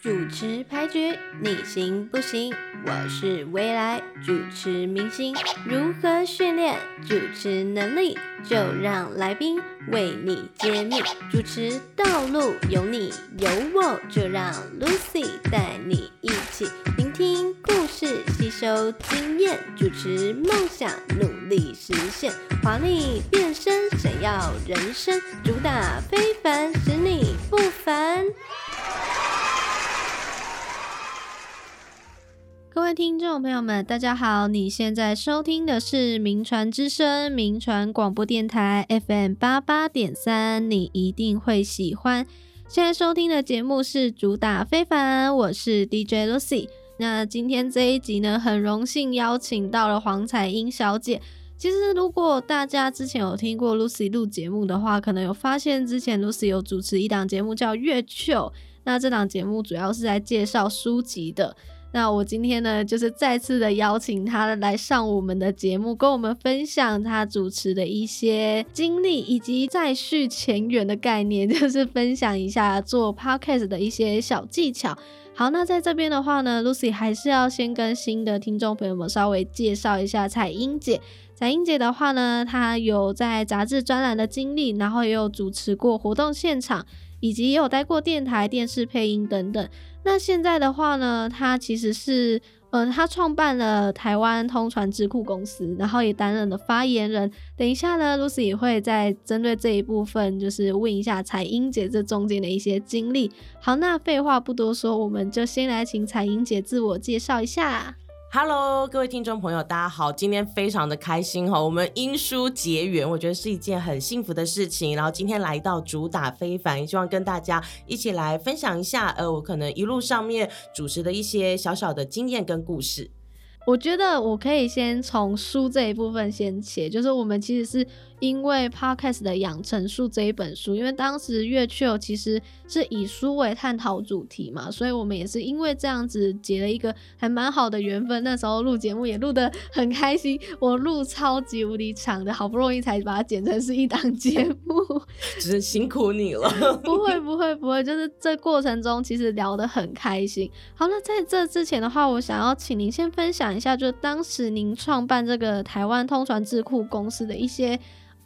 主持排局，你行不行？我是未来主持明星，如何训练主持能力？就让来宾为你揭秘。主持道路有你有我，就让 Lucy 带你一起聆听故事，吸收经验。主持梦想努力实现，华丽变身，闪耀人生，主打非凡，使你不凡。位听众朋友们，大家好！你现在收听的是名传之声名传广播电台 FM 八八点三，你一定会喜欢。现在收听的节目是主打非凡，我是 DJ Lucy。那今天这一集呢，很荣幸邀请到了黄彩英小姐。其实，如果大家之前有听过 Lucy 录节目的话，可能有发现之前 Lucy 有主持一档节目叫《月球》，那这档节目主要是在介绍书籍的。那我今天呢，就是再次的邀请他来上我们的节目，跟我们分享他主持的一些经历，以及再续前缘的概念，就是分享一下做 podcast 的一些小技巧。好，那在这边的话呢，Lucy 还是要先跟新的听众朋友们稍微介绍一下彩英姐。彩英姐的话呢，她有在杂志专栏的经历，然后也有主持过活动现场，以及也有待过电台、电视配音等等。那现在的话呢，他其实是，嗯、他创办了台湾通传智库公司，然后也担任了发言人。等一下呢，Lucy 也会再针对这一部分，就是问一下彩英姐这中间的一些经历。好，那废话不多说，我们就先来请彩英姐自我介绍一下。Hello，各位听众朋友，大家好！今天非常的开心哈，我们因书结缘，我觉得是一件很幸福的事情。然后今天来到主打非凡，希望跟大家一起来分享一下，呃，我可能一路上面主持的一些小小的经验跟故事。我觉得我可以先从书这一部分先写，就是我们其实是。因为 Podcast 的养成术这一本书，因为当时月球其实是以书为探讨主题嘛，所以我们也是因为这样子结了一个还蛮好的缘分。那时候录节目也录得很开心，我录超级无敌长的，好不容易才把它剪成是一档节目，只是辛苦你了。不会不会不会，就是这过程中其实聊得很开心。好，那在这之前的话，我想要请您先分享一下，就是当时您创办这个台湾通传智库公司的一些。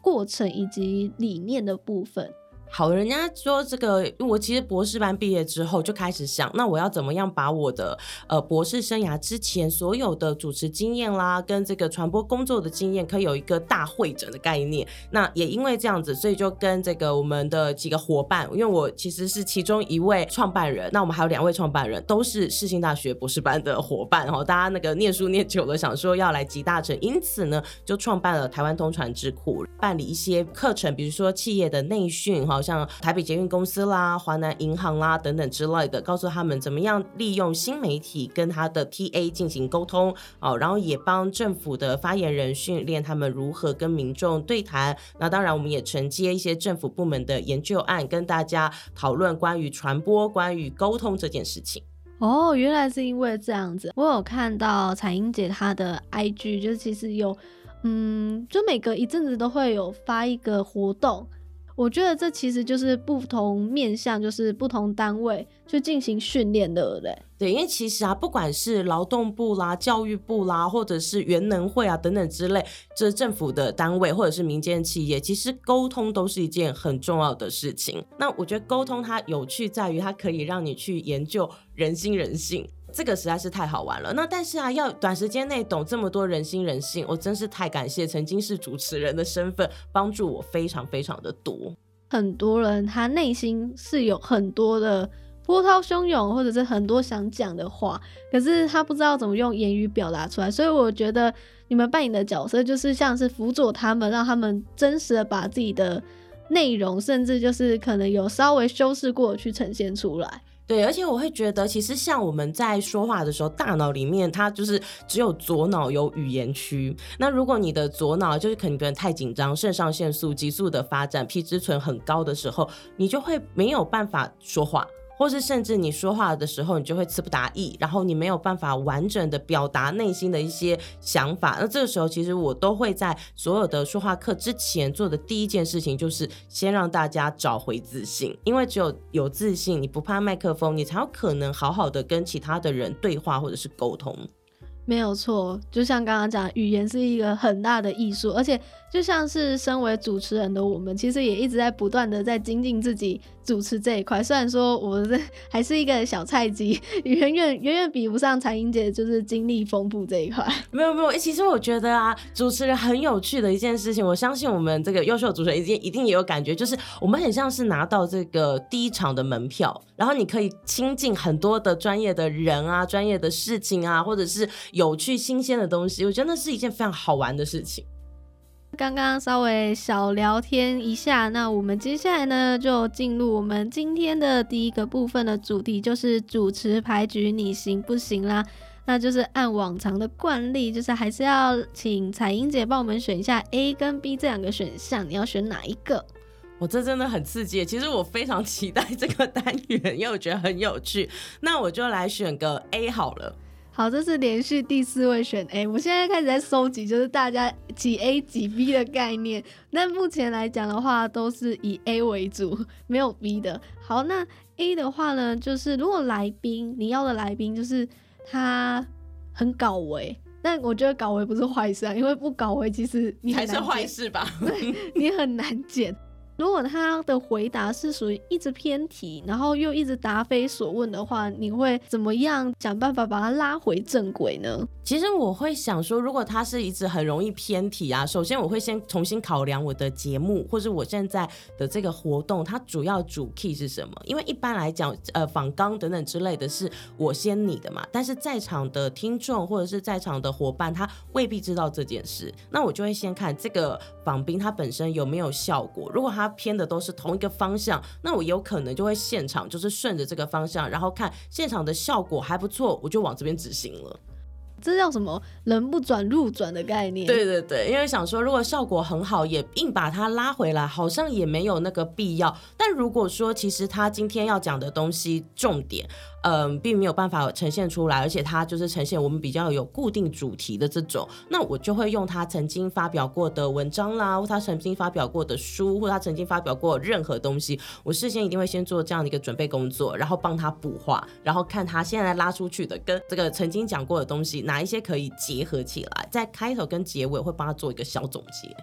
过程以及理念的部分。好，人家说这个，我其实博士班毕业之后就开始想，那我要怎么样把我的呃博士生涯之前所有的主持经验啦，跟这个传播工作的经验，可以有一个大会整的概念。那也因为这样子，所以就跟这个我们的几个伙伴，因为我其实是其中一位创办人，那我们还有两位创办人都是世新大学博士班的伙伴，然后大家那个念书念久了，想说要来集大成，因此呢，就创办了台湾通传智库，办理一些课程，比如说企业的内训哈。像台北捷运公司啦、华南银行啦等等之类的，告诉他们怎么样利用新媒体跟他的 TA 进行沟通哦，然后也帮政府的发言人训练他们如何跟民众对谈。那当然，我们也承接一些政府部门的研究案，跟大家讨论关于传播、关于沟通这件事情。哦，原来是因为这样子。我有看到彩英姐她的 IG，就其实有，嗯，就每隔一阵子都会有发一个活动。我觉得这其实就是不同面向，就是不同单位去进行训练的，对不对？对，因为其实啊，不管是劳动部啦、教育部啦，或者是原能会啊等等之类，这政府的单位或者是民间企业，其实沟通都是一件很重要的事情。那我觉得沟通它有趣在于，它可以让你去研究人心人性。这个实在是太好玩了。那但是啊，要短时间内懂这么多人心人性，我真是太感谢曾经是主持人的身份，帮助我非常非常的多。很多人他内心是有很多的波涛汹涌，或者是很多想讲的话，可是他不知道怎么用言语表达出来。所以我觉得你们扮演的角色就是像是辅佐他们，让他们真实的把自己的内容，甚至就是可能有稍微修饰过去呈现出来。对，而且我会觉得，其实像我们在说话的时候，大脑里面它就是只有左脑有语言区。那如果你的左脑就是可能太紧张，肾上腺素急速的发展，皮质醇很高的时候，你就会没有办法说话。或是甚至你说话的时候，你就会词不达意，然后你没有办法完整的表达内心的一些想法。那这个时候，其实我都会在所有的说话课之前做的第一件事情，就是先让大家找回自信，因为只有有自信，你不怕麦克风，你才有可能好好的跟其他的人对话或者是沟通。没有错，就像刚刚讲，语言是一个很大的艺术，而且就像是身为主持人的我们，其实也一直在不断的在精进自己主持这一块。虽然说我这 还是一个小菜鸡，远远远远比不上彩英姐，就是经历丰富这一块。没有没有，其实我觉得啊，主持人很有趣的一件事情，我相信我们这个优秀主持人一定一定也有感觉，就是我们很像是拿到这个第一场的门票，然后你可以亲近很多的专业的人啊，专业的事情啊，或者是。有趣新鲜的东西，我觉得那是一件非常好玩的事情。刚刚稍微小聊天一下，那我们接下来呢，就进入我们今天的第一个部分的主题，就是主持牌局，你行不行啦？那就是按往常的惯例，就是还是要请彩英姐帮我们选一下 A 跟 B 这两个选项，你要选哪一个？我这真的很刺激，其实我非常期待这个单元，因为我觉得很有趣。那我就来选个 A 好了。好，这是连续第四位选 A。我现在开始在收集，就是大家几 A 几 B 的概念。那目前来讲的话，都是以 A 为主，没有 B 的。好，那 A 的话呢，就是如果来宾你要的来宾就是他很搞维，但我觉得搞维不是坏事啊，因为不搞维其实你还是坏事吧？对，你很难剪。如果他的回答是属于一直偏题，然后又一直答非所问的话，你会怎么样想办法把他拉回正轨呢？其实我会想说，如果他是一直很容易偏题啊，首先我会先重新考量我的节目或者我现在的这个活动，它主要主 key 是什么？因为一般来讲，呃，访纲等等之类的是我先你的嘛，但是在场的听众或者是在场的伙伴，他未必知道这件事，那我就会先看这个访宾他本身有没有效果，如果它偏的都是同一个方向，那我有可能就会现场就是顺着这个方向，然后看现场的效果还不错，我就往这边执行了。这叫什么？人不转路转的概念。对对对，因为想说，如果效果很好，也硬把它拉回来，好像也没有那个必要。但如果说，其实他今天要讲的东西重点。嗯，并没有办法呈现出来，而且它就是呈现我们比较有固定主题的这种，那我就会用他曾经发表过的文章啦，或他曾经发表过的书，或他曾经发表过任何东西，我事先一定会先做这样的一个准备工作，然后帮他补画，然后看他现在拉出去的跟这个曾经讲过的东西哪一些可以结合起来，在开头跟结尾会帮他做一个小总结。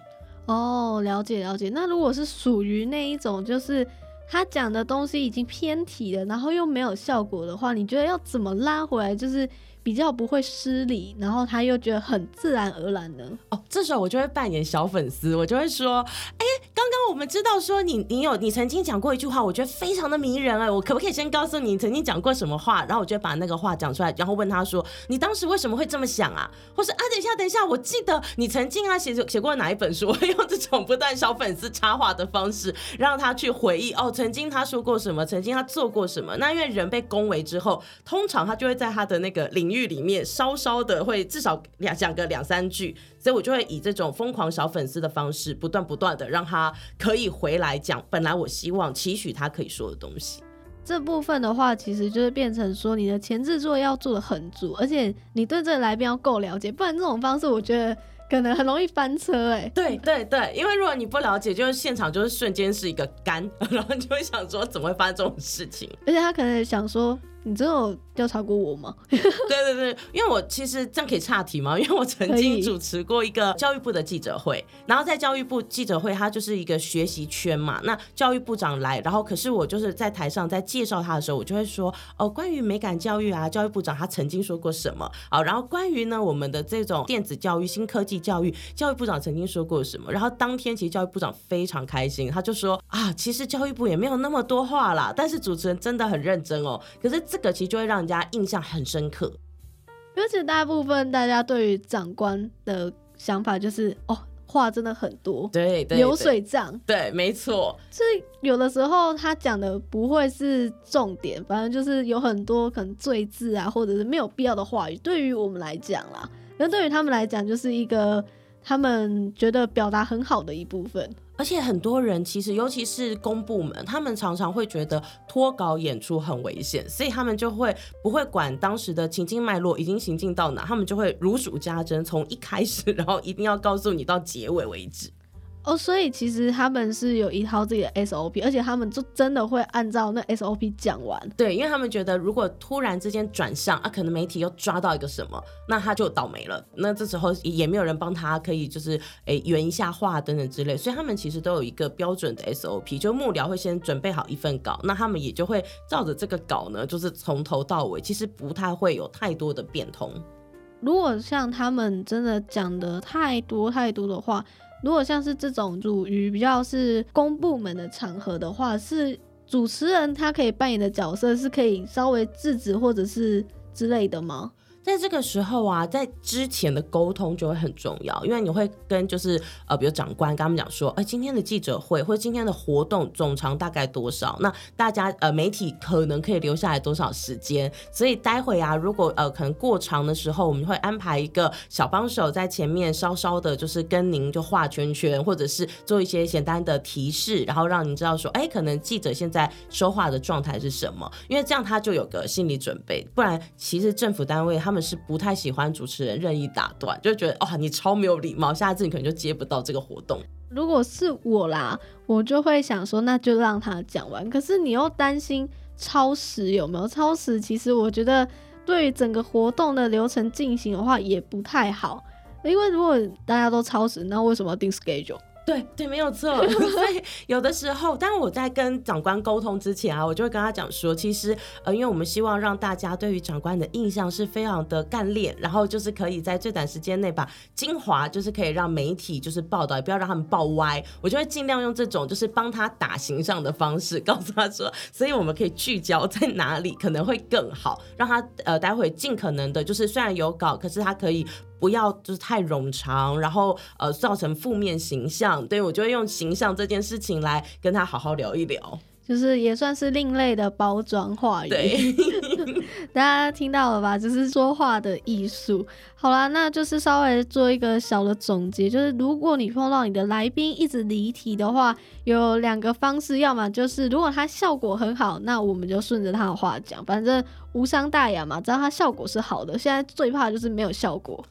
哦，了解了解。那如果是属于那一种，就是。他讲的东西已经偏题了，然后又没有效果的话，你觉得要怎么拉回来？就是。比较不会失礼，然后他又觉得很自然而然的哦。这时候我就会扮演小粉丝，我就会说：“哎，刚刚我们知道说你你有你曾经讲过一句话，我觉得非常的迷人哎，我可不可以先告诉你，曾经讲过什么话？然后我就把那个话讲出来，然后问他说：你当时为什么会这么想啊？或是啊，等一下等一下，我记得你曾经啊写写过哪一本书？我会用这种不断小粉丝插话的方式，让他去回忆哦，曾经他说过什么，曾经他做过什么。那因为人被恭维之后，通常他就会在他的那个领域里面稍稍的会至少两讲个两三句，所以我就会以这种疯狂小粉丝的方式，不断不断的让他可以回来讲本来我希望期许他可以说的东西。这部分的话，其实就是变成说你的前置作业要做的很足，而且你对这个来宾要够了解，不然这种方式我觉得可能很容易翻车哎、欸。对对对，因为如果你不了解，就是现场就是瞬间是一个干，然后你就会想说怎么会发生这种事情，而且他可能想说。你真的有调查过我吗？对对对，因为我其实这样可以岔题吗？因为我曾经主持过一个教育部的记者会，然后在教育部记者会，它就是一个学习圈嘛。那教育部长来，然后可是我就是在台上在介绍他的时候，我就会说哦，关于美感教育啊，教育部长他曾经说过什么？好，然后关于呢我们的这种电子教育、新科技教育，教育部长曾经说过什么？然后当天其实教育部长非常开心，他就说啊，其实教育部也没有那么多话啦，但是主持人真的很认真哦。可是。这个其实就会让人家印象很深刻，而且大部分大家对于长官的想法就是哦，话真的很多，对，对流水账，对，没错。所以有的时候他讲的不会是重点，反正就是有很多可能赘字啊，或者是没有必要的话语。对于我们来讲啦，那对于他们来讲，就是一个他们觉得表达很好的一部分。而且很多人其实，尤其是公部门，他们常常会觉得脱稿演出很危险，所以他们就会不会管当时的情境脉络已经行进到哪，他们就会如数家珍，从一开始，然后一定要告诉你到结尾为止。哦，所以其实他们是有一套自己的 SOP，而且他们就真的会按照那 SOP 讲完。对，因为他们觉得如果突然之间转向啊，可能媒体又抓到一个什么，那他就倒霉了。那这时候也没有人帮他，可以就是诶圆一下话等等之类。所以他们其实都有一个标准的 SOP，就幕僚会先准备好一份稿，那他们也就会照着这个稿呢，就是从头到尾，其实不太会有太多的变通。如果像他们真的讲的太多太多的话。如果像是这种属于比较是公部门的场合的话，是主持人他可以扮演的角色是可以稍微制止或者是之类的吗？在这个时候啊，在之前的沟通就会很重要，因为你会跟就是呃，比如长官跟他们讲说，哎，今天的记者会或者今天的活动总长大概多少？那大家呃媒体可能可以留下来多少时间？所以待会啊，如果呃可能过长的时候，我们会安排一个小帮手在前面稍稍的，就是跟您就画圈圈，或者是做一些简单的提示，然后让您知道说，哎，可能记者现在说话的状态是什么？因为这样他就有个心理准备，不然其实政府单位他。他们是不太喜欢主持人任意打断，就觉得哦，你超没有礼貌，下次你可能就接不到这个活动。如果是我啦，我就会想说，那就让他讲完。可是你又担心超时有没有超时？其实我觉得对于整个活动的流程进行的话，也不太好。因为如果大家都超时，那为什么要定 schedule？对对，没有错。所以有的时候，当我在跟长官沟通之前啊，我就会跟他讲说，其实呃，因为我们希望让大家对于长官的印象是非常的干练，然后就是可以在最短时间内把精华，就是可以让媒体就是报道，也不要让他们报歪。我就会尽量用这种就是帮他打形象的方式，告诉他说，所以我们可以聚焦在哪里可能会更好，让他呃待会尽可能的，就是虽然有稿，可是他可以。不要就是太冗长，然后呃造成负面形象。对，我就会用形象这件事情来跟他好好聊一聊，就是也算是另类的包装话语。对，大家听到了吧？就是说话的艺术。好啦，那就是稍微做一个小的总结，就是如果你碰到你的来宾一直离题的话，有两个方式，要么就是如果他效果很好，那我们就顺着他的话讲，反正无伤大雅嘛，只要他效果是好的。现在最怕就是没有效果。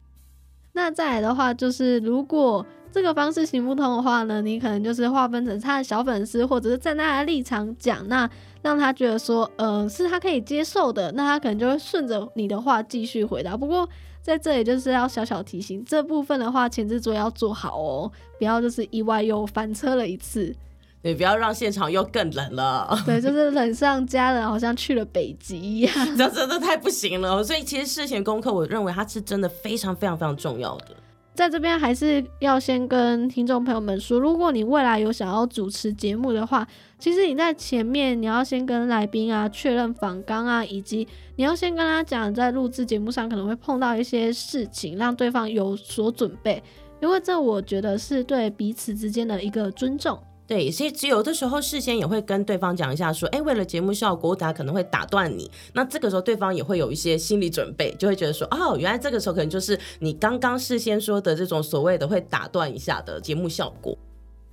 那再来的话，就是如果这个方式行不通的话呢，你可能就是划分成他的小粉丝，或者是站在他的立场讲，那让他觉得说，嗯，是他可以接受的，那他可能就会顺着你的话继续回答。不过在这里就是要小小提醒，这部分的话前置作业要做好哦，不要就是意外又翻车了一次。你不要让现场又更冷了。对，就是冷上加冷，好像去了北极一样。这真的太不行了。所以其实事前功课，我认为它是真的非常非常非常重要的。在这边还是要先跟听众朋友们说，如果你未来有想要主持节目的话，其实你在前面你要先跟来宾啊确认访纲啊，以及你要先跟他讲，在录制节目上可能会碰到一些事情，让对方有所准备，因为这我觉得是对彼此之间的一个尊重。对，所以只有的时候事先也会跟对方讲一下，说，哎，为了节目效果，我等下可能会打断你。那这个时候对方也会有一些心理准备，就会觉得说，哦，原来这个时候可能就是你刚刚事先说的这种所谓的会打断一下的节目效果。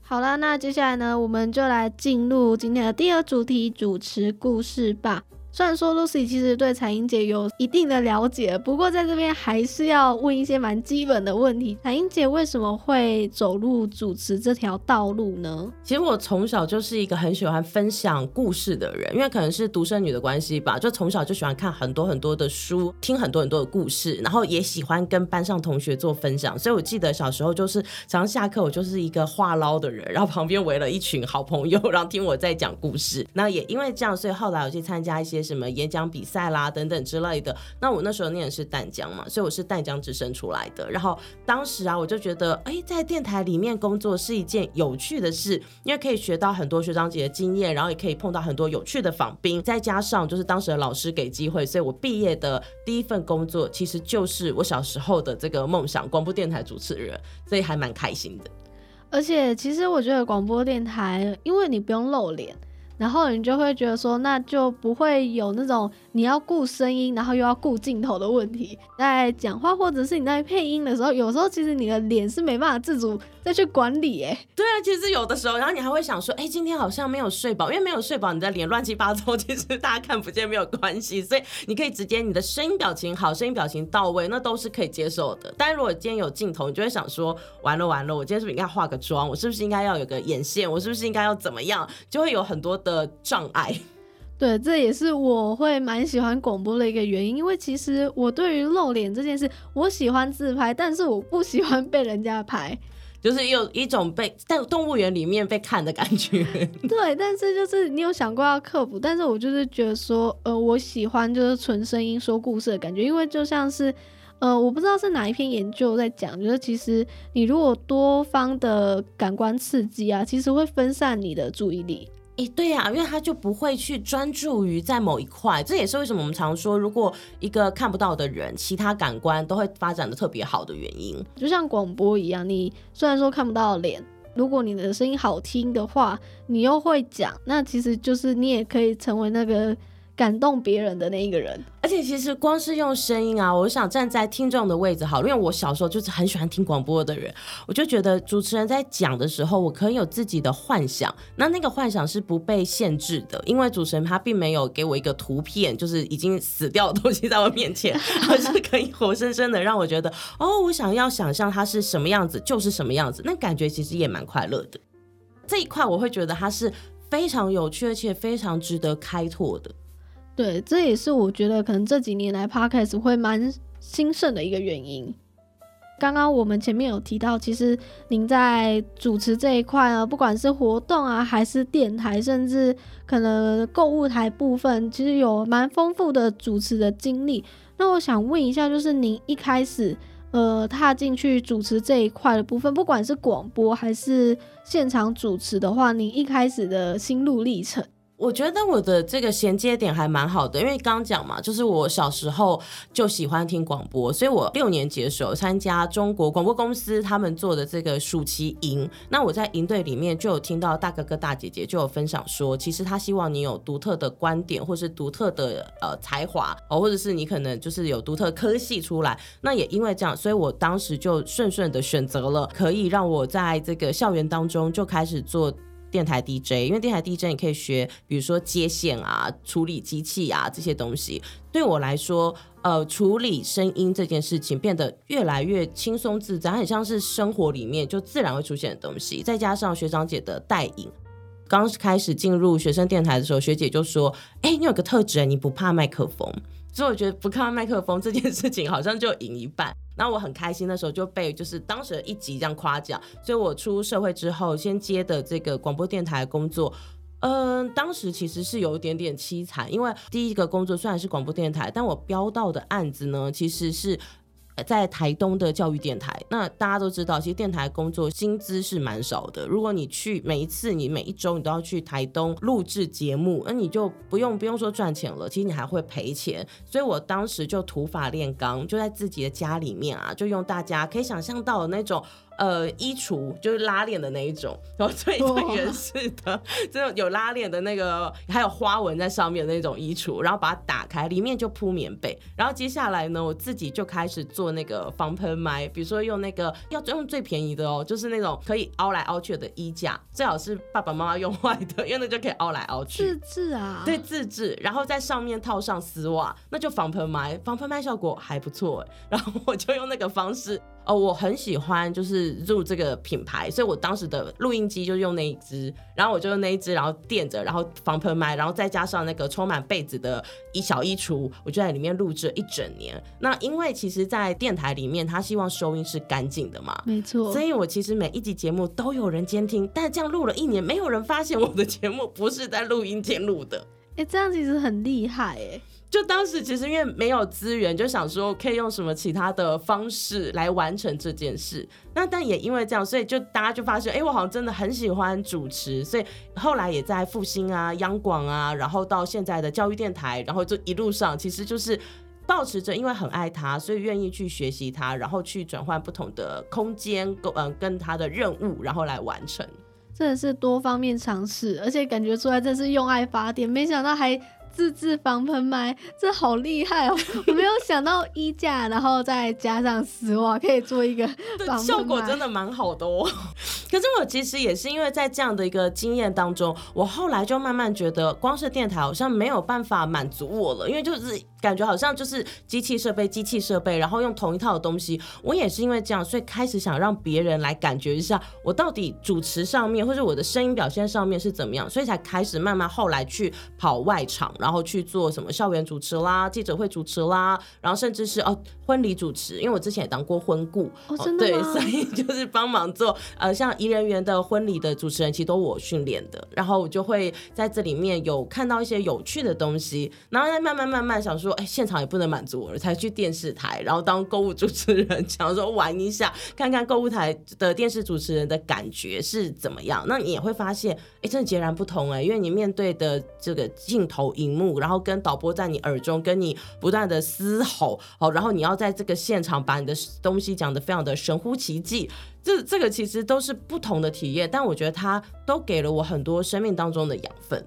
好了，那接下来呢，我们就来进入今天的第二主题——主持故事吧。虽然说 Lucy 其实对彩英姐有一定的了解，不过在这边还是要问一些蛮基本的问题。彩英姐为什么会走入主持这条道路呢？其实我从小就是一个很喜欢分享故事的人，因为可能是独生女的关系吧，就从小就喜欢看很多很多的书，听很多很多的故事，然后也喜欢跟班上同学做分享。所以我记得小时候就是早上下课，我就是一个话唠的人，然后旁边围了一群好朋友，然后听我在讲故事。那也因为这样，所以后来我去参加一些。什么演讲比赛啦等等之类的，那我那时候念的是淡江嘛，所以我是淡江之声出来的。然后当时啊，我就觉得，哎，在电台里面工作是一件有趣的事，因为可以学到很多学长姐的经验，然后也可以碰到很多有趣的访宾，再加上就是当时的老师给机会，所以我毕业的第一份工作其实就是我小时候的这个梦想——广播电台主持人，所以还蛮开心的。而且，其实我觉得广播电台，因为你不用露脸。然后你就会觉得说，那就不会有那种你要顾声音，然后又要顾镜头的问题。在讲话或者是你在配音的时候，有时候其实你的脸是没办法自主再去管理哎。对啊，其实有的时候，然后你还会想说，哎、欸，今天好像没有睡饱，因为没有睡饱，你的脸乱七八糟，其实大家看不见没有关系，所以你可以直接你的声音表情好，声音表情到位，那都是可以接受的。但是如果今天有镜头，你就会想说，完了完了，我今天是不是应该化个妆？我是不是应该要有个眼线？我是不是应该要怎么样？就会有很多的障碍。对，这也是我会蛮喜欢广播的一个原因，因为其实我对于露脸这件事，我喜欢自拍，但是我不喜欢被人家拍，就是有一种被在动物园里面被看的感觉。对，但是就是你有想过要克服，但是我就是觉得说，呃，我喜欢就是纯声音说故事的感觉，因为就像是，呃，我不知道是哪一篇研究在讲，就是其实你如果多方的感官刺激啊，其实会分散你的注意力。诶、对呀、啊，因为他就不会去专注于在某一块，这也是为什么我们常说，如果一个看不到的人，其他感官都会发展的特别好的原因。就像广播一样，你虽然说看不到脸，如果你的声音好听的话，你又会讲，那其实就是你也可以成为那个。感动别人的那一个人，而且其实光是用声音啊，我想站在听众的位置好，因为我小时候就是很喜欢听广播的人，我就觉得主持人在讲的时候，我可以有自己的幻想，那那个幻想是不被限制的，因为主持人他并没有给我一个图片，就是已经死掉的东西在我面前，而是可以活生生的让我觉得，哦，我想要想象它是什么样子就是什么样子，那感觉其实也蛮快乐的。这一块我会觉得它是非常有趣，而且非常值得开拓的。对，这也是我觉得可能这几年来 Podcast 会蛮兴盛的一个原因。刚刚我们前面有提到，其实您在主持这一块呢，不管是活动啊，还是电台，甚至可能购物台部分，其实有蛮丰富的主持的经历。那我想问一下，就是您一开始呃踏进去主持这一块的部分，不管是广播还是现场主持的话，您一开始的心路历程。我觉得我的这个衔接点还蛮好的，因为刚讲嘛，就是我小时候就喜欢听广播，所以我六年级的时候参加中国广播公司他们做的这个暑期营，那我在营队里面就有听到大哥哥大姐姐就有分享说，其实他希望你有独特的观点，或是独特的呃才华哦，或者是你可能就是有独特科系出来，那也因为这样，所以我当时就顺顺的选择了可以让我在这个校园当中就开始做。电台 DJ，因为电台 DJ 你可以学，比如说接线啊、处理机器啊这些东西。对我来说，呃，处理声音这件事情变得越来越轻松自在，很像是生活里面就自然会出现的东西。再加上学长姐的带引，刚开始进入学生电台的时候，学姐就说：“哎，你有个特质，你不怕麦克风。”所以我觉得不看麦克风这件事情好像就赢一半。那我很开心，的时候就被就是当时的一集这样夸奖。所以我出社会之后，先接的这个广播电台工作，嗯、当时其实是有一点点凄惨，因为第一个工作虽然是广播电台，但我标到的案子呢，其实是。在台东的教育电台，那大家都知道，其实电台工作薪资是蛮少的。如果你去每一次，你每一周你都要去台东录制节目，那你就不用不用说赚钱了，其实你还会赔钱。所以我当时就土法炼钢，就在自己的家里面啊，就用大家可以想象到的那种。呃，衣橱就是拉链的那一种，然后最最原始的这种有拉链的那个，还有花纹在上面的那种衣橱，然后把它打开，里面就铺棉被。然后接下来呢，我自己就开始做那个防喷麦，比如说用那个要用最便宜的哦，就是那种可以凹来凹去的衣架，最好是爸爸妈妈用坏的，因为那就可以凹来凹去。自制啊？对，自制，然后在上面套上丝袜，那就防喷麦，防喷麦效果还不错。然后我就用那个方式。哦，我很喜欢就是入这个品牌，所以我当时的录音机就用那一只，然后我就用那一只，然后垫着，然后防喷麦，然后再加上那个充满被子的一小衣橱，我就在里面录制了一整年。那因为其实，在电台里面，他希望收音是干净的嘛，没错，所以我其实每一集节目都有人监听，但这样录了一年，没有人发现我的节目不是在录音间录的。哎，这样其实很厉害哎。就当时其实因为没有资源，就想说可以用什么其他的方式来完成这件事。那但也因为这样，所以就大家就发现，哎，我好像真的很喜欢主持。所以后来也在复兴啊、央广啊，然后到现在的教育电台，然后就一路上其实就是保持着，因为很爱他，所以愿意去学习他，然后去转换不同的空间，嗯，跟他的任务，然后来完成。真的是多方面尝试，而且感觉出来真是用爱发电，没想到还自制防喷麦，这好厉害哦！我没有想到衣架，然后再加上丝袜，可以做一个防，效果真的蛮好的哦。可是我其实也是因为在这样的一个经验当中，我后来就慢慢觉得，光是电台好像没有办法满足我了，因为就是感觉好像就是机器设备、机器设备，然后用同一套的东西。我也是因为这样，所以开始想让别人来感觉一下，我到底主持上面或者我的声音表现上面是怎么样，所以才开始慢慢后来去跑外场，然后去做什么校园主持啦、记者会主持啦，然后甚至是哦婚礼主持，因为我之前也当过婚顾，哦，真的 对，所以就是帮忙做呃像怡人园的婚礼的主持人，其实都我训练的，然后我就会在这里面有看到一些有趣的东西，然后再慢慢慢慢想说，说哎，现场也不能满足我了，才去电视台，然后当购物主持人，想说玩一下，看看购物台的电视主持人的感觉是怎么样，那你也会发现，哎，真的截然不同哎，因为你面对的这个镜头荧幕，然后跟导播在你耳中跟你不断的嘶吼，哦，然后你要在这个现场把你的东西讲得非常的神乎其技，这这个其实都是不同的体验，但我觉得它都给了我很多生命当中的养分，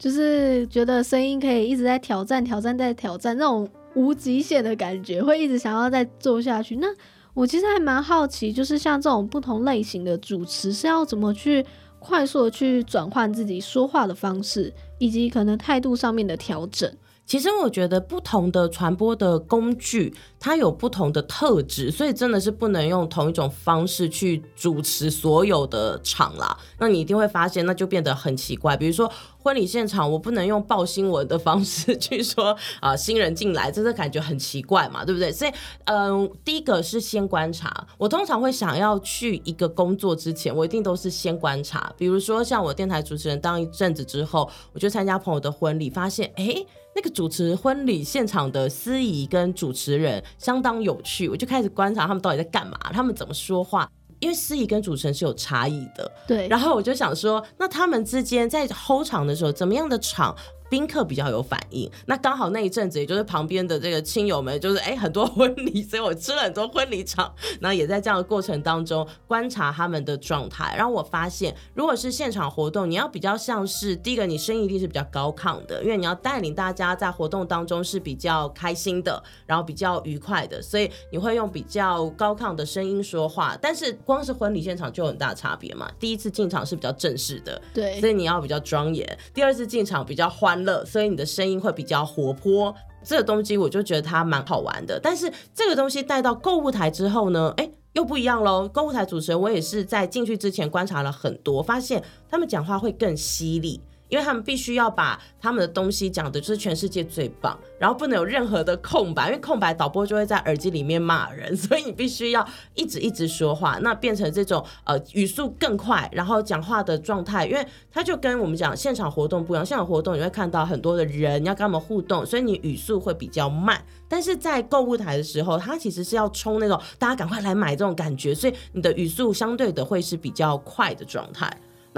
就是觉得声音可以一直在挑战、挑战再挑战，那种无极限的感觉，会一直想要再做下去。那我其实还蛮好奇，就是像这种不同类型的主持是要怎么去快速的去转换自己说话的方式，以及可能态度上面的调整。其实我觉得不同的传播的工具，它有不同的特质，所以真的是不能用同一种方式去主持所有的场啦。那你一定会发现，那就变得很奇怪。比如说婚礼现场，我不能用报新闻的方式去说啊、新人进来，真的感觉很奇怪嘛，对不对？所以，嗯、第一个是先观察。我通常会想要去一个工作之前，我一定都是先观察。比如说像我电台主持人当一阵子之后，我就参加朋友的婚礼，发现哎。那个主持婚礼现场的司仪跟主持人相当有趣，我就开始观察他们到底在干嘛，他们怎么说话，因为司仪跟主持人是有差异的。对，然后我就想说，那他们之间在 hold 场的时候，怎么样的场？宾客比较有反应，那刚好那一阵子，也就是旁边的这个亲友们，就是哎、欸、很多婚礼，所以我吃了很多婚礼场，那也在这样的过程当中观察他们的状态，然后我发现，如果是现场活动，你要比较像是第一个，你声音一定是比较高亢的，因为你要带领大家在活动当中是比较开心的，然后比较愉快的，所以你会用比较高亢的声音说话。但是光是婚礼现场就有很大差别嘛，第一次进场是比较正式的，对，所以你要比较庄严；第二次进场比较乐，所以你的声音会比较活泼，这个东西我就觉得它蛮好玩的。但是这个东西带到购物台之后呢，哎，又不一样喽。购物台主持人，我也是在进去之前观察了很多，发现他们讲话会更犀利。因为他们必须要把他们的东西讲的就是全世界最棒，然后不能有任何的空白，因为空白导播就会在耳机里面骂人，所以你必须要一直一直说话，那变成这种呃语速更快，然后讲话的状态，因为它就跟我们讲现场活动不一样，现场活动你会看到很多的人，要跟他们互动，所以你语速会比较慢，但是在购物台的时候，它其实是要冲那种大家赶快来买这种感觉，所以你的语速相对的会是比较快的状态。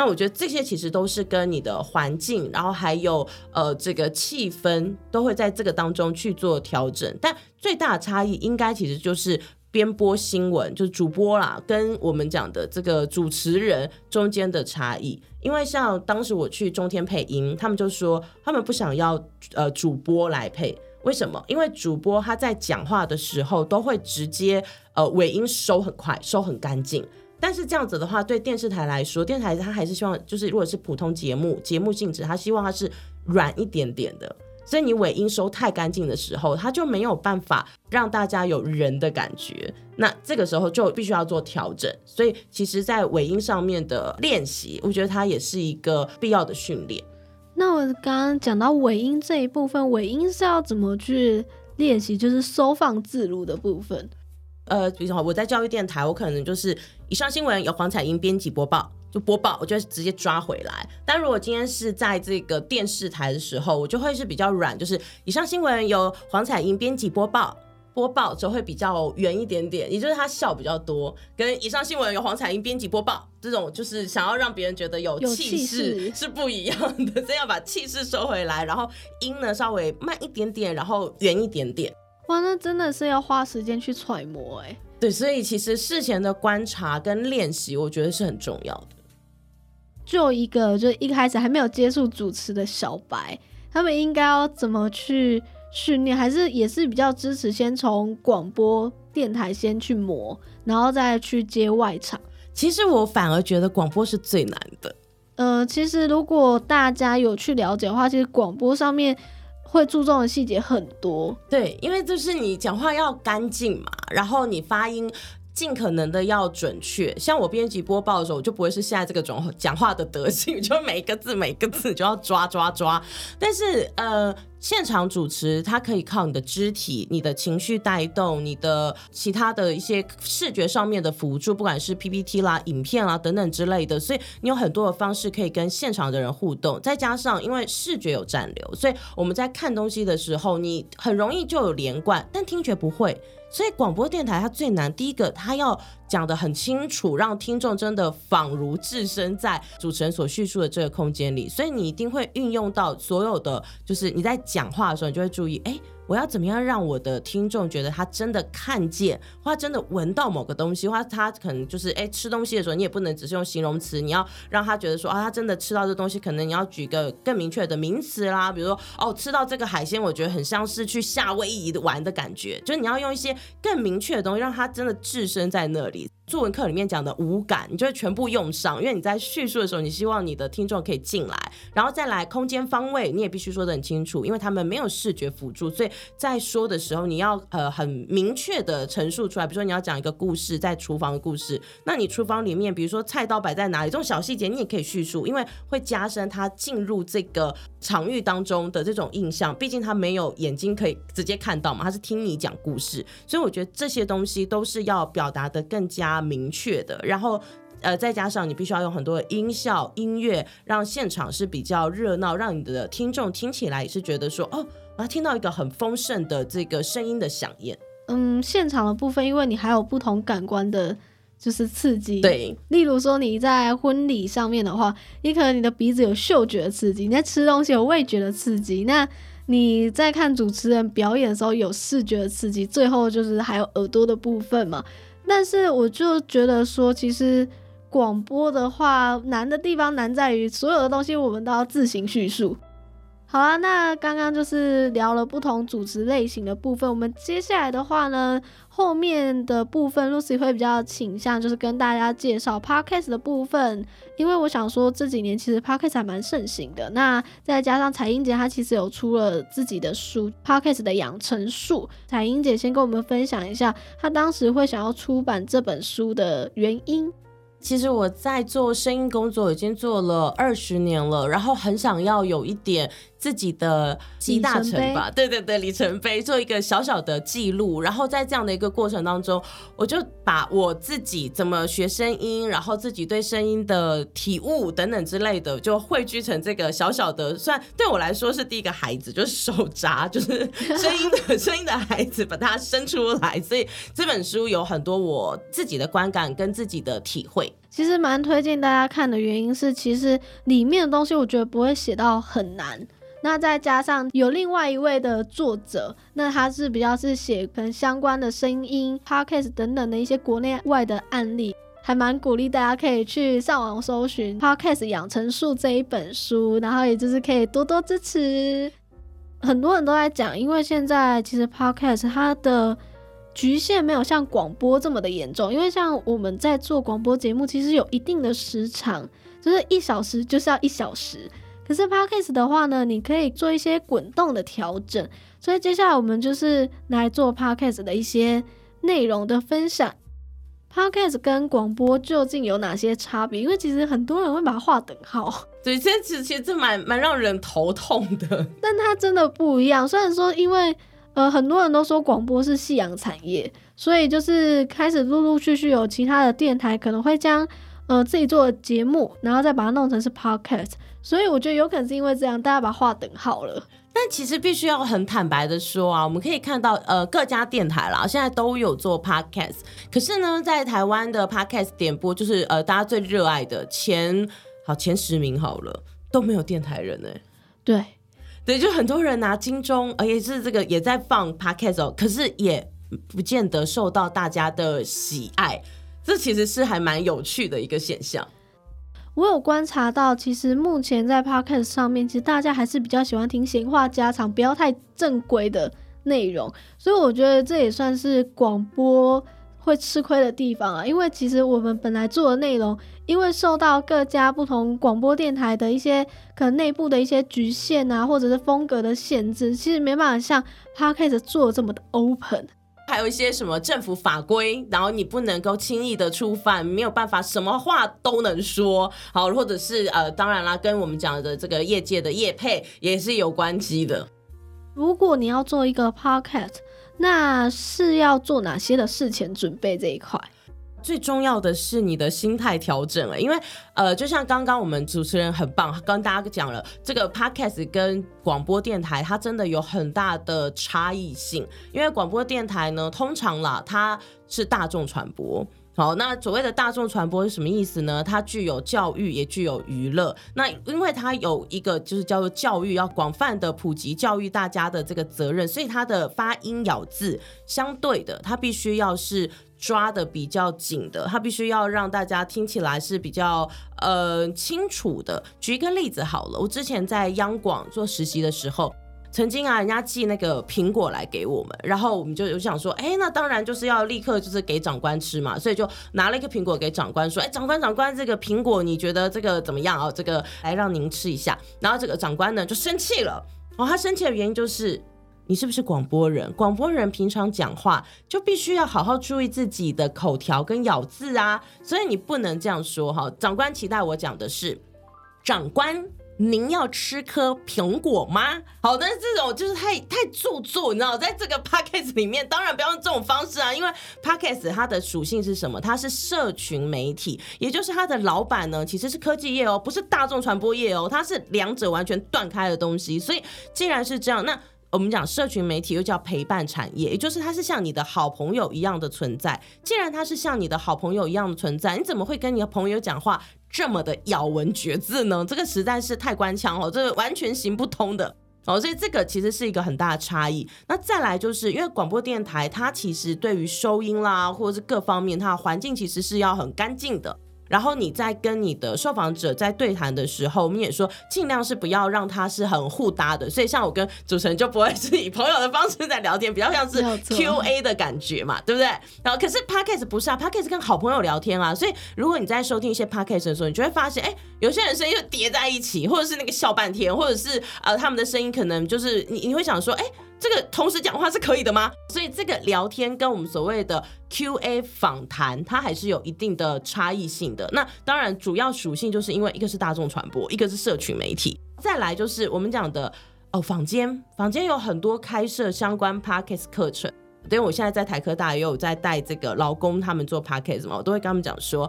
那我觉得这些其实都是跟你的环境，然后还有呃这个气氛都会在这个当中去做调整，但最大的差异应该其实就是边播新闻，就是主播啦，跟我们讲的这个主持人中间的差异。因为像当时我去中天配音，他们就说他们不想要呃主播来配，为什么？因为主播他在讲话的时候都会直接呃尾音收很快，收很干净。但是这样子的话，对电视台来说，电视台它还是希望，就是如果是普通节目，节目性质，它希望它是软一点点的。所以你尾音收太干净的时候，它就没有办法让大家有人的感觉。那这个时候就必须要做调整。所以其实，在尾音上面的练习，我觉得它也是一个必要的训练。那我刚刚讲到尾音这一部分，尾音是要怎么去练习？就是收放自如的部分。呃，比如说我在教育电台，我可能就是以上新闻由黄彩英编辑播报，就播报，我就直接抓回来。但如果今天是在这个电视台的时候，我就会是比较软，就是以上新闻由黄彩英编辑播报，播报就会比较圆一点点，也就是他笑比较多。跟以上新闻由黄彩英编辑播报这种，就是想要让别人觉得有气势是不一样的，这样把气势收回来，然后音呢稍微慢一点点，然后圆一点点。哇，那真的是要花时间去揣摩哎。对，所以其实事前的观察跟练习，我觉得是很重要的。就一个，就一开始还没有接触主持的小白，他们应该要怎么去训练？还是也是比较支持先从广播电台先去磨，然后再去接外场？其实我反而觉得广播是最难的。呃，其实如果大家有去了解的话，其实广播上面会注重的细节很多。对，因为就是你讲话要干净嘛，然后你发音。尽可能的要准确，像我编辑播报的时候，我就不会是现在这个种讲话的德性，就每一个字每一个字就要抓抓抓。但是呃，现场主持它可以靠你的肢体、你的情绪带动、你的其他的一些视觉上面的辅助，不管是 PPT 啦、影片啦等等之类的，所以你有很多的方式可以跟现场的人互动。再加上因为视觉有暂留，所以我们在看东西的时候，你很容易就有连贯，但听觉不会。所以广播电台它最难，第一个它要讲得很清楚，让听众真的仿如置身在主持人所叙述的这个空间里。所以你一定会运用到所有的，就是你在讲话的时候，你就会注意，哎。我要怎么样让我的听众觉得他真的看见，或他真的闻到某个东西，或他，可能就是哎吃东西的时候，你也不能只是用形容词，你要让他觉得说啊，他真的吃到这东西，可能你要举个更明确的名词啦，比如说哦，吃到这个海鲜，我觉得很像是去夏威夷玩的感觉，就是你要用一些更明确的东西，让他真的置身在那里。作文课里面讲的五感，你就会全部用上，因为你在叙述的时候，你希望你的听众可以进来，然后再来空间方位，你也必须说得很清楚，因为他们没有视觉辅助，所以在说的时候，你要呃很明确的陈述出来。比如说你要讲一个故事，在厨房的故事，那你厨房里面，比如说菜刀摆在哪里，这种小细节你也可以叙述，因为会加深他进入这个场域当中的这种印象。毕竟他没有眼睛可以直接看到嘛，他是听你讲故事，所以我觉得这些东西都是要表达得更加明确的，然后呃，再加上你必须要用很多的音效、音乐，让现场是比较热闹，让你的听众听起来也是觉得说，哦，我要听到一个很丰盛的这个声音的响宴。嗯，现场的部分，因为你还有不同感官的，就是刺激。对，例如说你在婚礼上面的话，你可能你的鼻子有嗅觉的刺激，你在吃东西有味觉的刺激，那你在看主持人表演的时候有视觉的刺激，最后就是还有耳朵的部分嘛。但是我就觉得说，其实广播的话难的地方难在于所有的东西我们都要自行叙述。好啊，那刚刚就是聊了不同主持类型的部分，我们接下来的话呢，后面的部分 Lucy 会比较倾向就是跟大家介绍 Podcast 的部分，因为我想说这几年其实 Podcast 还蛮盛行的。那再加上彩英姐她其实有出了自己的书 Podcast 的养成术，彩英姐先跟我们分享一下她当时会想要出版这本书的原因。其实我在做声音工作已经做了二十年了，然后很想要有一点自己的集大成吧，对对对，里程碑，做一个小小的记录。然后在这样的一个过程当中，我就把我自己怎么学声音，然后自己对声音的体悟等等之类的，就汇聚成这个小小的，算对我来说是第一个孩子，就是手札，就是 声音的声音的孩子，把它生出来。所以这本书有很多我自己的观感跟自己的体会。其实蛮推荐大家看的原因是，其实里面的东西我觉得不会写到很难。那再加上有另外一位的作者，那他是比较是写可能相关的声音、podcast 等等的一些国内外的案例，还蛮鼓励大家可以去上网搜寻《podcast 养成术》这一本书，然后也就是可以多多支持。很多人都在讲，因为现在其实 podcast 它的局限没有像广播这么的严重，因为像我们在做广播节目，其实有一定的时长，就是一小时就是要一小时。可是 Podcast 的话呢，你可以做一些滚动的调整。所以接下来我们就是来做 Podcast 的一些内容的分享。Podcast 跟广播究竟有哪些差别？因为其实很多人会把它划等号。对，这其实其实这蛮蛮让人头痛的。但它真的不一样。虽然说，因为呃很多人都说广播是夕阳产业，所以就是开始陆陆续续有其他的电台可能会将呃自己做的节目，然后再把它弄成是 Podcast。所以我觉得有可能是因为这样，大家把话等好了。但其实必须要很坦白的说啊，我们可以看到，呃，各家电台啦，现在都有做 podcast。可是呢，在台湾的 podcast 点播，就是呃，大家最热爱的前好前十名好了，都没有电台人呢、欸。对，对，就很多人拿金钟，而且是这个也在放 podcast 哦，可是也不见得受到大家的喜爱。这其实是还蛮有趣的一个现象。我有观察到，其实目前在 Podcast 上面，其实大家还是比较喜欢听闲话家常，不要太正规的内容。所以我觉得这也算是广播会吃亏的地方啊。因为其实我们本来做的内容，因为受到各家不同广播电台的一些可能内部的一些局限啊，或者是风格的限制，其实没办法像 Podcast 做的这么的 open。还有一些什么政府法规，然后你不能够轻易的触犯，没有办法什么话都能说，好，或者是呃，当然啦，跟我们讲的这个业界的业配也是有关系的。如果你要做一个 p o c k e t 那是要做哪些的事前准备这一块？最重要的是你的心态调整了，因为呃，就像刚刚我们主持人很棒，跟大家讲了这个 podcast 跟广播电台，它真的有很大的差异性。因为广播电台呢，通常啦，它是大众传播。好，那所谓的大众传播是什么意思呢？它具有教育，也具有娱乐。那因为它有一个就是叫做教育，要广泛的普及教育大家的这个责任，所以它的发音咬字相对的，它必须要是。抓的比较紧的，它必须要让大家听起来是比较呃清楚的。举一个例子好了，我之前在央广做实习的时候，曾经啊，人家寄那个苹果来给我们，然后我们就有想说，哎，那当然就是要立刻就是给长官吃嘛，所以就拿了一个苹果给长官说，哎，长官长官，这个苹果你觉得这个怎么样啊？这个来让您吃一下。然后这个长官呢就生气了，哦，他生气的原因就是。你是不是广播人？广播人平常讲话就必须要好好注意自己的口条跟咬字啊，所以你不能这样说哈。长官期待我讲的是，长官，您要吃颗苹果吗？好，但是这种就是太太做作，你知道，在这个 podcast 里面，当然不要用这种方式啊，因为 podcast 它的属性是什么？它是社群媒体，也就是它的老板呢，其实是科技业哦，不是大众传播业哦，它是两者完全断开的东西。所以既然是这样，那我们讲社群媒体又叫陪伴产业，也就是它是像你的好朋友一样的存在。既然它是像你的好朋友一样的存在，你怎么会跟你的朋友讲话这么的咬文嚼字呢？这个实在是太官腔了，这完全行不通的哦。所以这个其实是一个很大的差异。那再来就是因为广播电台它其实对于收音啦，或者是各方面，它的环境其实是要很干净的。然后你在跟你的受访者在对谈的时候，我们也说尽量是不要让他是很互搭的，所以像我跟主持人就不会是以朋友的方式在聊天，比较像是 Q&A 的感觉嘛，对不对？然后可是 Podcast 不是啊，Podcast 跟好朋友聊天啊，所以如果你在收听一些 Podcast 的时候，你就会发现，哎，有些人声音就叠在一起，或者是那个笑半天，或者是呃他们的声音可能就是你你会想说，哎。这个同时讲话是可以的吗？所以这个聊天跟我们所谓的 Q&A 访谈，它还是有一定的差异性的。那当然，主要属性就是因为一个是大众传播，一个是社群媒体。再来就是我们讲的哦，坊间坊间有很多开设相关 Podcast 课程。因为我现在在台科大也有在带这个劳工他们做 Podcast 嘛，我都会跟他们讲说。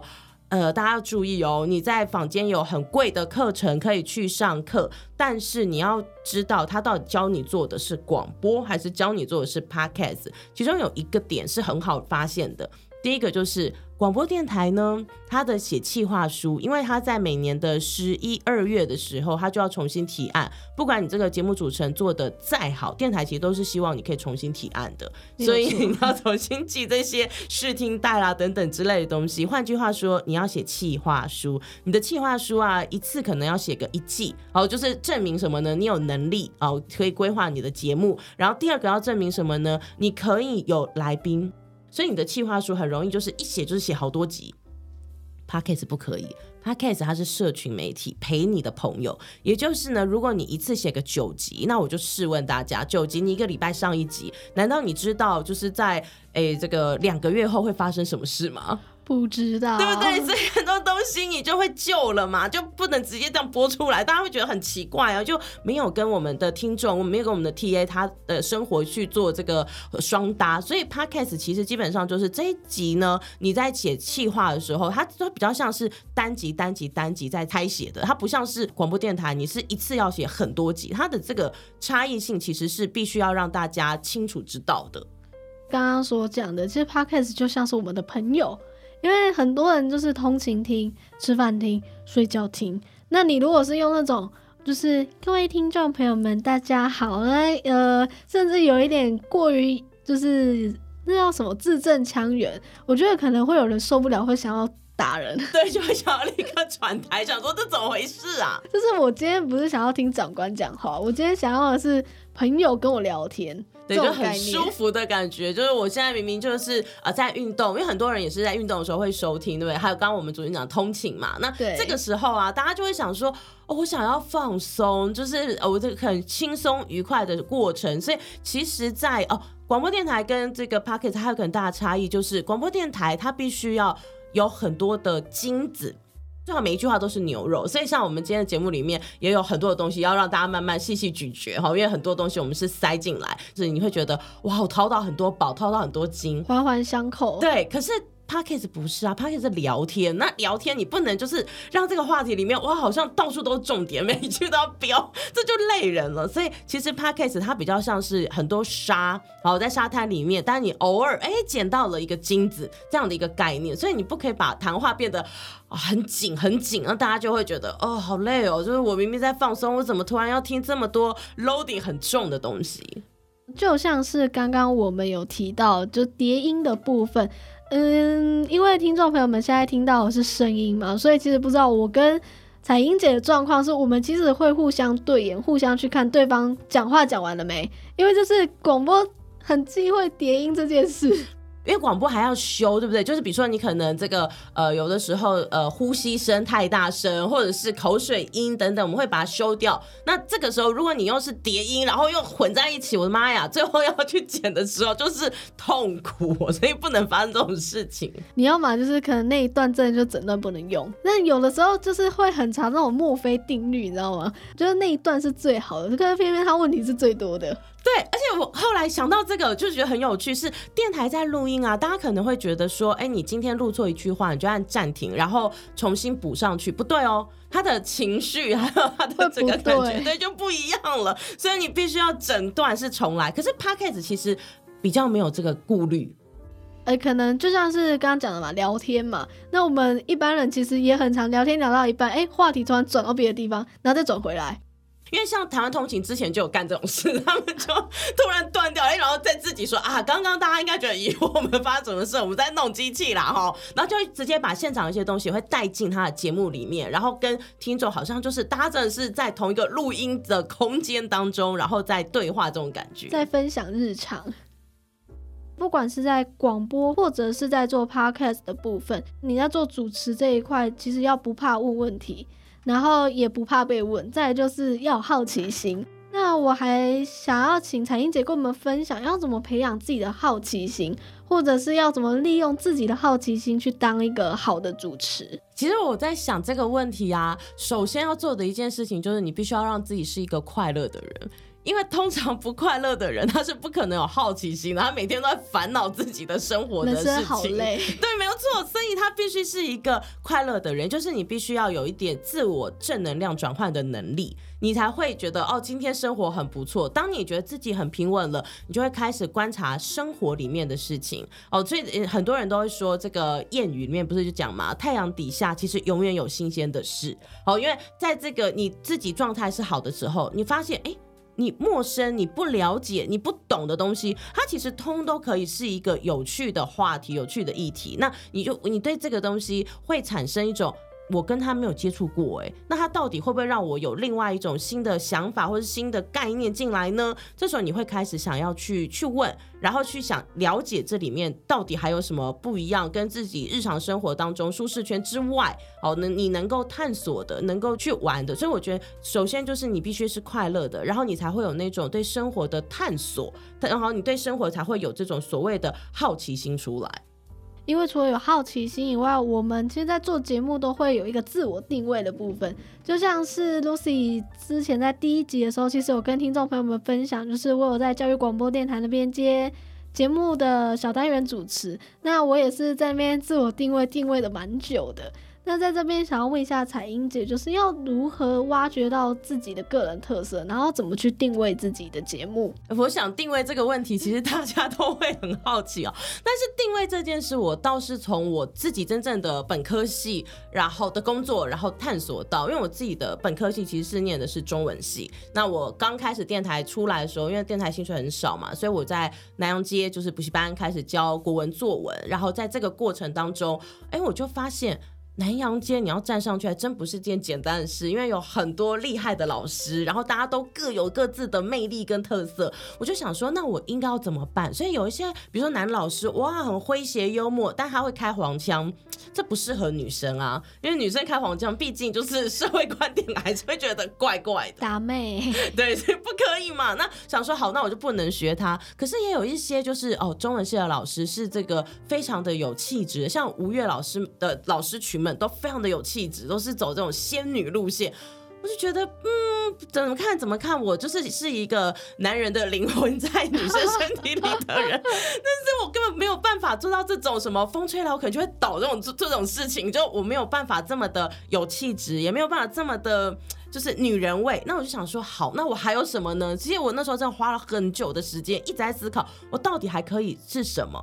呃，大家要注意哦，你在坊间有很贵的课程可以去上课，但是你要知道他到底教你做的是广播还是教你做的是 podcast，其中有一个点是很好发现的，第一个就是。广播电台呢，它的写企划书，因为它在每年的十一二月的时候，它就要重新提案。不管你这个节目主持人做的再好，电台其实都是希望你可以重新提案的，所以你要重新记这些试听带啦等等之类的东西。换句话说，你要写企划书，你的企划书啊，一次可能要写个一季，好，就是证明什么呢？你有能力哦，可以规划你的节目。然后第二个要证明什么呢？你可以有来宾。所以你的企划书很容易就是一写就是写好多集，Podcast 不可以，Podcast 它是社群媒体陪你的朋友，也就是呢，如果你一次写个九集，那我就试问大家，九集你一个礼拜上一集，难道你知道就是在诶这个两个月后会发生什么事吗？不知道，对不对？所以很多东西你就会救了嘛，就不能直接这样播出来，大家会觉得很奇怪啊，就没有跟我们的听众，我们没有跟我们的 TA 他的生活去做这个双搭。所以 Podcast 其实基本上就是这一集呢，你在写企划的时候，它都比较像是单集、单集、单集在拆写的，它不像是广播电台，你是一次要写很多集，它的这个差异性其实是必须要让大家清楚知道的。刚刚所讲的，其实 Podcast 就像是我们的朋友。因为很多人就是通勤听、吃饭听、睡觉听。那你如果是用那种，就是各位听众朋友们，大家好，来，呃，甚至有一点过于，就是那叫什么字正腔圆，我觉得可能会有人受不了，会想要打人，对，就会想要立刻转台，想说这怎么回事啊？就是我今天不是想要听长官讲话，我今天想要的是朋友跟我聊天。对，就很舒服的感觉。就是我现在明明就是呃在运动，因为很多人也是在运动的时候会收听，对不对？还有刚刚我们主持人讲通勤嘛，那这个时候啊，大家就会想说，哦，我想要放松，就是我这个很轻松愉快的过程。所以其实在，在哦广播电台跟这个 p o c k e t 还有很大的差异，就是广播电台它必须要有很多的金子。最好每一句话都是牛肉，所以像我们今天的节目里面也有很多的东西要让大家慢慢细细咀嚼哈，因为很多东西我们是塞进来，就是你会觉得哇，我掏到很多宝，掏到很多金，环环相扣。对，可是。Podcast 不是啊，Podcast 是聊天。那聊天你不能就是让这个话题里面哇，好像到处都是重点，每一句都要标，这就累人了。所以其实 Podcast 它比较像是很多沙，好在沙滩里面，但你偶尔哎捡到了一个金子这样的一个概念。所以你不可以把谈话变得很紧很紧，那大家就会觉得哦好累哦，就是我明明在放松，我怎么突然要听这么多 loading 很重的东西？就像是刚刚我们有提到，就叠音的部分。嗯，因为听众朋友们现在听到的是声音嘛，所以其实不知道我跟彩英姐的状况是，我们其实会互相对眼，互相去看对方讲话讲完了没，因为就是广播很忌讳叠音这件事。因为广播还要修，对不对？就是比如说你可能这个呃有的时候呃呼吸声太大声，或者是口水音等等，我们会把它修掉。那这个时候如果你又是叠音，然后又混在一起，我的妈呀！最后要去剪的时候就是痛苦，所以不能发生这种事情。你要嘛就是可能那一段真的就整段不能用。那有的时候就是会很长那种墨菲定律，你知道吗？就是那一段是最好的，可是偏偏它问题是最多的。对，而且我后来想到这个，就觉得很有趣，是电台在录音啊，大家可能会觉得说，哎，你今天录错一句话，你就按暂停，然后重新补上去，不对哦，他的情绪还有他的整个感觉，对，就不一样了，所以你必须要整段是重来。可是 Podcast 其实比较没有这个顾虑，哎，可能就像是刚刚讲的嘛，聊天嘛，那我们一般人其实也很常聊天聊到一半，哎，话题突然转到别的地方，然后再转回来。因为像台湾通勤之前就有干这种事，他们就突然断掉，哎，然后再自己说啊，刚刚大家应该觉得以为我们发生什么事，我们在弄机器啦哈，然后就会直接把现场一些东西会带进他的节目里面，然后跟听众好像就是搭着是在同一个录音的空间当中，然后在对话这种感觉，在分享日常。不管是在广播或者是在做 podcast 的部分，你在做主持这一块，其实要不怕问问题。然后也不怕被问，再就是要有好奇心。那我还想要请彩英姐跟我们分享，要怎么培养自己的好奇心，或者是要怎么利用自己的好奇心去当一个好的主持。其实我在想这个问题啊，首先要做的一件事情就是你必须要让自己是一个快乐的人。因为通常不快乐的人，他是不可能有好奇心的，他每天都在烦恼自己的生活的事情。对，没有错，所以他必须是一个快乐的人，就是你必须要有一点自我正能量转换的能力，你才会觉得哦，今天生活很不错。当你觉得自己很平稳了，你就会开始观察生活里面的事情哦。所以很多人都会说，这个谚语里面不是就讲嘛，太阳底下其实永远有新鲜的事哦。因为在这个你自己状态是好的时候，你发现哎。诶你陌生、你不了解、你不懂的东西，它其实通都可以是一个有趣的话题、有趣的议题。那你就你对这个东西会产生一种。我跟他没有接触过，哎，那他到底会不会让我有另外一种新的想法或是新的概念进来呢？这时候你会开始想要去去问，然后去想了解这里面到底还有什么不一样，跟自己日常生活当中舒适圈之外，哦，能你能够探索的，能够去玩的。所以我觉得，首先就是你必须是快乐的，然后你才会有那种对生活的探索，然后你对生活才会有这种所谓的好奇心出来。因为除了有好奇心以外，我们其实，在做节目都会有一个自我定位的部分。就像是 Lucy 之前在第一集的时候，其实有跟听众朋友们分享，就是我有在教育广播电台那边接节目的小单元主持。那我也是在那边自我定位定位的蛮久的。那在这边想要问一下彩英姐，就是要如何挖掘到自己的个人特色，然后怎么去定位自己的节目？我想定位这个问题，其实大家都会很好奇哦。但是定位这件事，我倒是从我自己真正的本科系，然后的工作，然后探索到，因为我自己的本科系其实是念的是中文系。那我刚开始电台出来的时候，因为电台薪水很少嘛，所以我在南阳街就是补习班开始教国文作文，然后在这个过程当中，哎，我就发现。南阳街，你要站上去还真不是件简单的事，因为有很多厉害的老师，然后大家都各有各自的魅力跟特色。我就想说，那我应该要怎么办？所以有一些，比如说男老师，哇，很诙谐幽默，但他会开黄腔，这不适合女生啊，因为女生开黄腔，毕竟就是社会观点还是会觉得怪怪的。打妹，对，所以不可以嘛。那想说好，那我就不能学他。可是也有一些，就是哦，中文系的老师是这个非常的有气质，像吴越老师的老师群。们都非常的有气质，都是走这种仙女路线，我就觉得，嗯，怎么看怎么看，我就是是一个男人的灵魂在女生身体里的人，但是我根本没有办法做到这种什么风吹来我可能就会倒这种这这种事情，就我没有办法这么的有气质，也没有办法这么的，就是女人味。那我就想说，好，那我还有什么呢？其实我那时候真的花了很久的时间，一直在思考，我到底还可以是什么。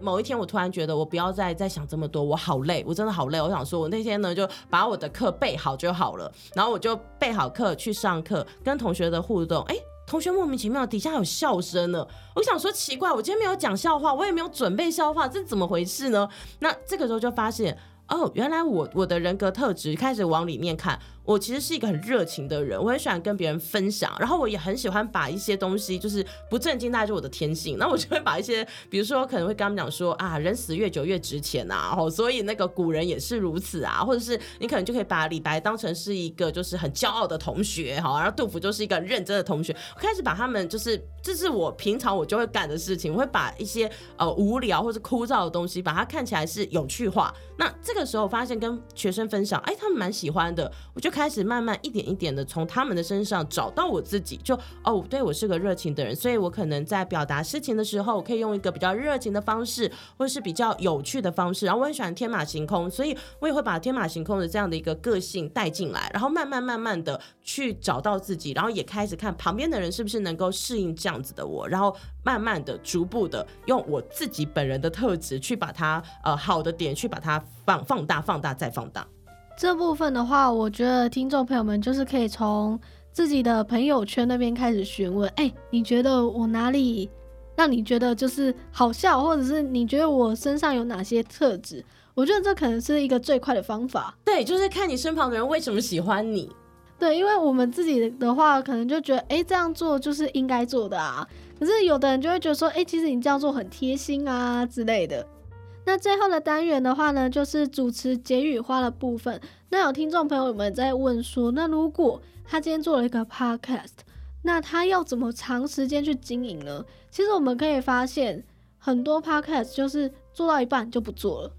某一天，我突然觉得我不要再再想这么多，我好累，我真的好累。我想说，我那天呢就把我的课备好就好了，然后我就备好课去上课，跟同学的互动。哎，同学莫名其妙底下有笑声呢，我想说奇怪，我今天没有讲笑话，我也没有准备笑话，这怎么回事呢？那这个时候就发现，哦，原来我我的人格特质开始往里面看。我其实是一个很热情的人，我很喜欢跟别人分享，然后我也很喜欢把一些东西，就是不正经，大概就是我的天性。那我就会把一些，比如说可能会跟他们讲说啊，人死越久越值钱啊，哦，所以那个古人也是如此啊，或者是你可能就可以把李白当成是一个就是很骄傲的同学，哈，然后杜甫就是一个很认真的同学。开始把他们就是这是我平常我就会干的事情，我会把一些呃无聊或者枯燥的东西，把它看起来是有趣化。那这个时候发现跟学生分享，哎，他们蛮喜欢的，我就。开始慢慢一点一点的从他们的身上找到我自己，就哦，对，我是个热情的人，所以我可能在表达事情的时候，我可以用一个比较热情的方式，或是比较有趣的方式。然后我很喜欢天马行空，所以我也会把天马行空的这样的一个个性带进来，然后慢慢慢慢的去找到自己，然后也开始看旁边的人是不是能够适应这样子的我，然后慢慢的、逐步的用我自己本人的特质去把它呃好的点去把它放放大、放大再放大。这部分的话，我觉得听众朋友们就是可以从自己的朋友圈那边开始询问，哎，你觉得我哪里让你觉得就是好笑，或者是你觉得我身上有哪些特质？我觉得这可能是一个最快的方法。对，就是看你身旁的人为什么喜欢你。对，因为我们自己的话，可能就觉得，哎，这样做就是应该做的啊。可是有的人就会觉得说，哎，其实你这样做很贴心啊之类的。那最后的单元的话呢，就是主持解语花的部分。那有听众朋友们在问说，那如果他今天做了一个 podcast，那他要怎么长时间去经营呢？其实我们可以发现，很多 podcast 就是做到一半就不做了。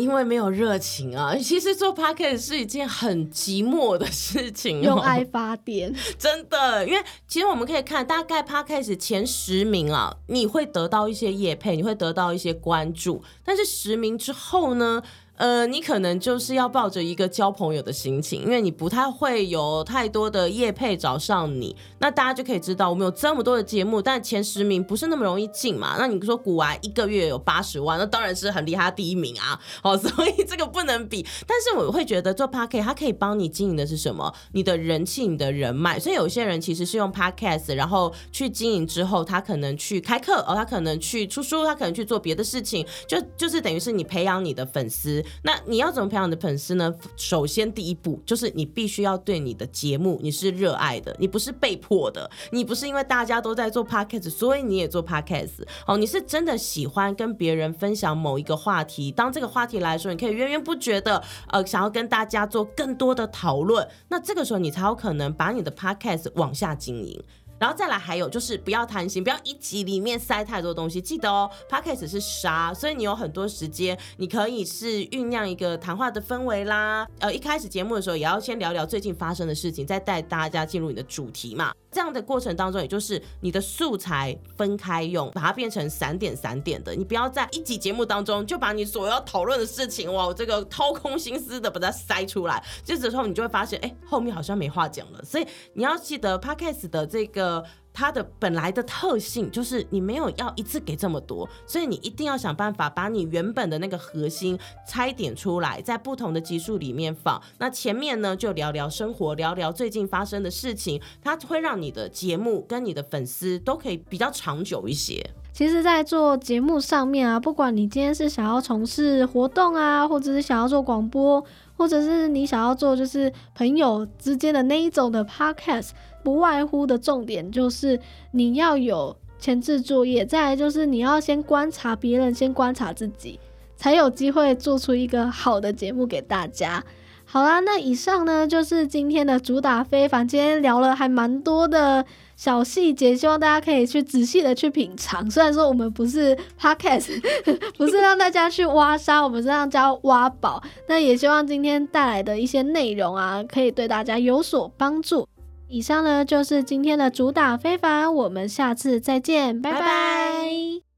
因为没有热情啊，其实做 podcast 是一件很寂寞的事情，用爱发电，真的。因为其实我们可以看，大概 podcast 前十名啊，你会得到一些业配，你会得到一些关注，但是十名之后呢？呃，你可能就是要抱着一个交朋友的心情，因为你不太会有太多的业配找上你，那大家就可以知道我们有这么多的节目，但前十名不是那么容易进嘛。那你说古玩一个月有八十万，那当然是很厉害第一名啊。好，所以这个不能比。但是我会觉得做 Podcast 它可以帮你经营的是什么？你的人气、你的人脉。所以有些人其实是用 Podcast，然后去经营之后，他可能去开课，哦，他可能去出书，他可能去做别的事情，就就是等于是你培养你的粉丝。那你要怎么培养你的粉丝呢？首先第一步就是你必须要对你的节目你是热爱的，你不是被迫的，你不是因为大家都在做 podcast 所以你也做 podcast 哦，你是真的喜欢跟别人分享某一个话题，当这个话题来说，你可以源源不绝的呃想要跟大家做更多的讨论，那这个时候你才有可能把你的 podcast 往下经营。然后再来还有就是不要贪心，不要一集里面塞太多东西。记得哦，Podcast 是沙，所以你有很多时间，你可以是酝酿一个谈话的氛围啦。呃，一开始节目的时候也要先聊聊最近发生的事情，再带大家进入你的主题嘛。这样的过程当中，也就是你的素材分开用，把它变成散点散点的。你不要在一集节目当中就把你所要讨论的事情哇，我这个掏空心思的把它塞出来，这时候你就会发现，哎，后面好像没话讲了。所以你要记得 Podcast 的这个。呃它的本来的特性就是你没有要一次给这么多，所以你一定要想办法把你原本的那个核心拆点出来，在不同的集数里面放。那前面呢，就聊聊生活，聊聊最近发生的事情，它会让你的节目跟你的粉丝都可以比较长久一些。其实，在做节目上面啊，不管你今天是想要从事活动啊，或者是想要做广播，或者是你想要做就是朋友之间的那一种的 podcast。不外乎的重点就是你要有前置作业，再来就是你要先观察别人，先观察自己，才有机会做出一个好的节目给大家。好啦，那以上呢就是今天的主打非凡，今天聊了还蛮多的小细节，希望大家可以去仔细的去品尝。虽然说我们不是 podcast，不是让大家去挖沙，我们是让大家挖宝。那也希望今天带来的一些内容啊，可以对大家有所帮助。以上呢，就是今天的主打非凡。我们下次再见，拜拜。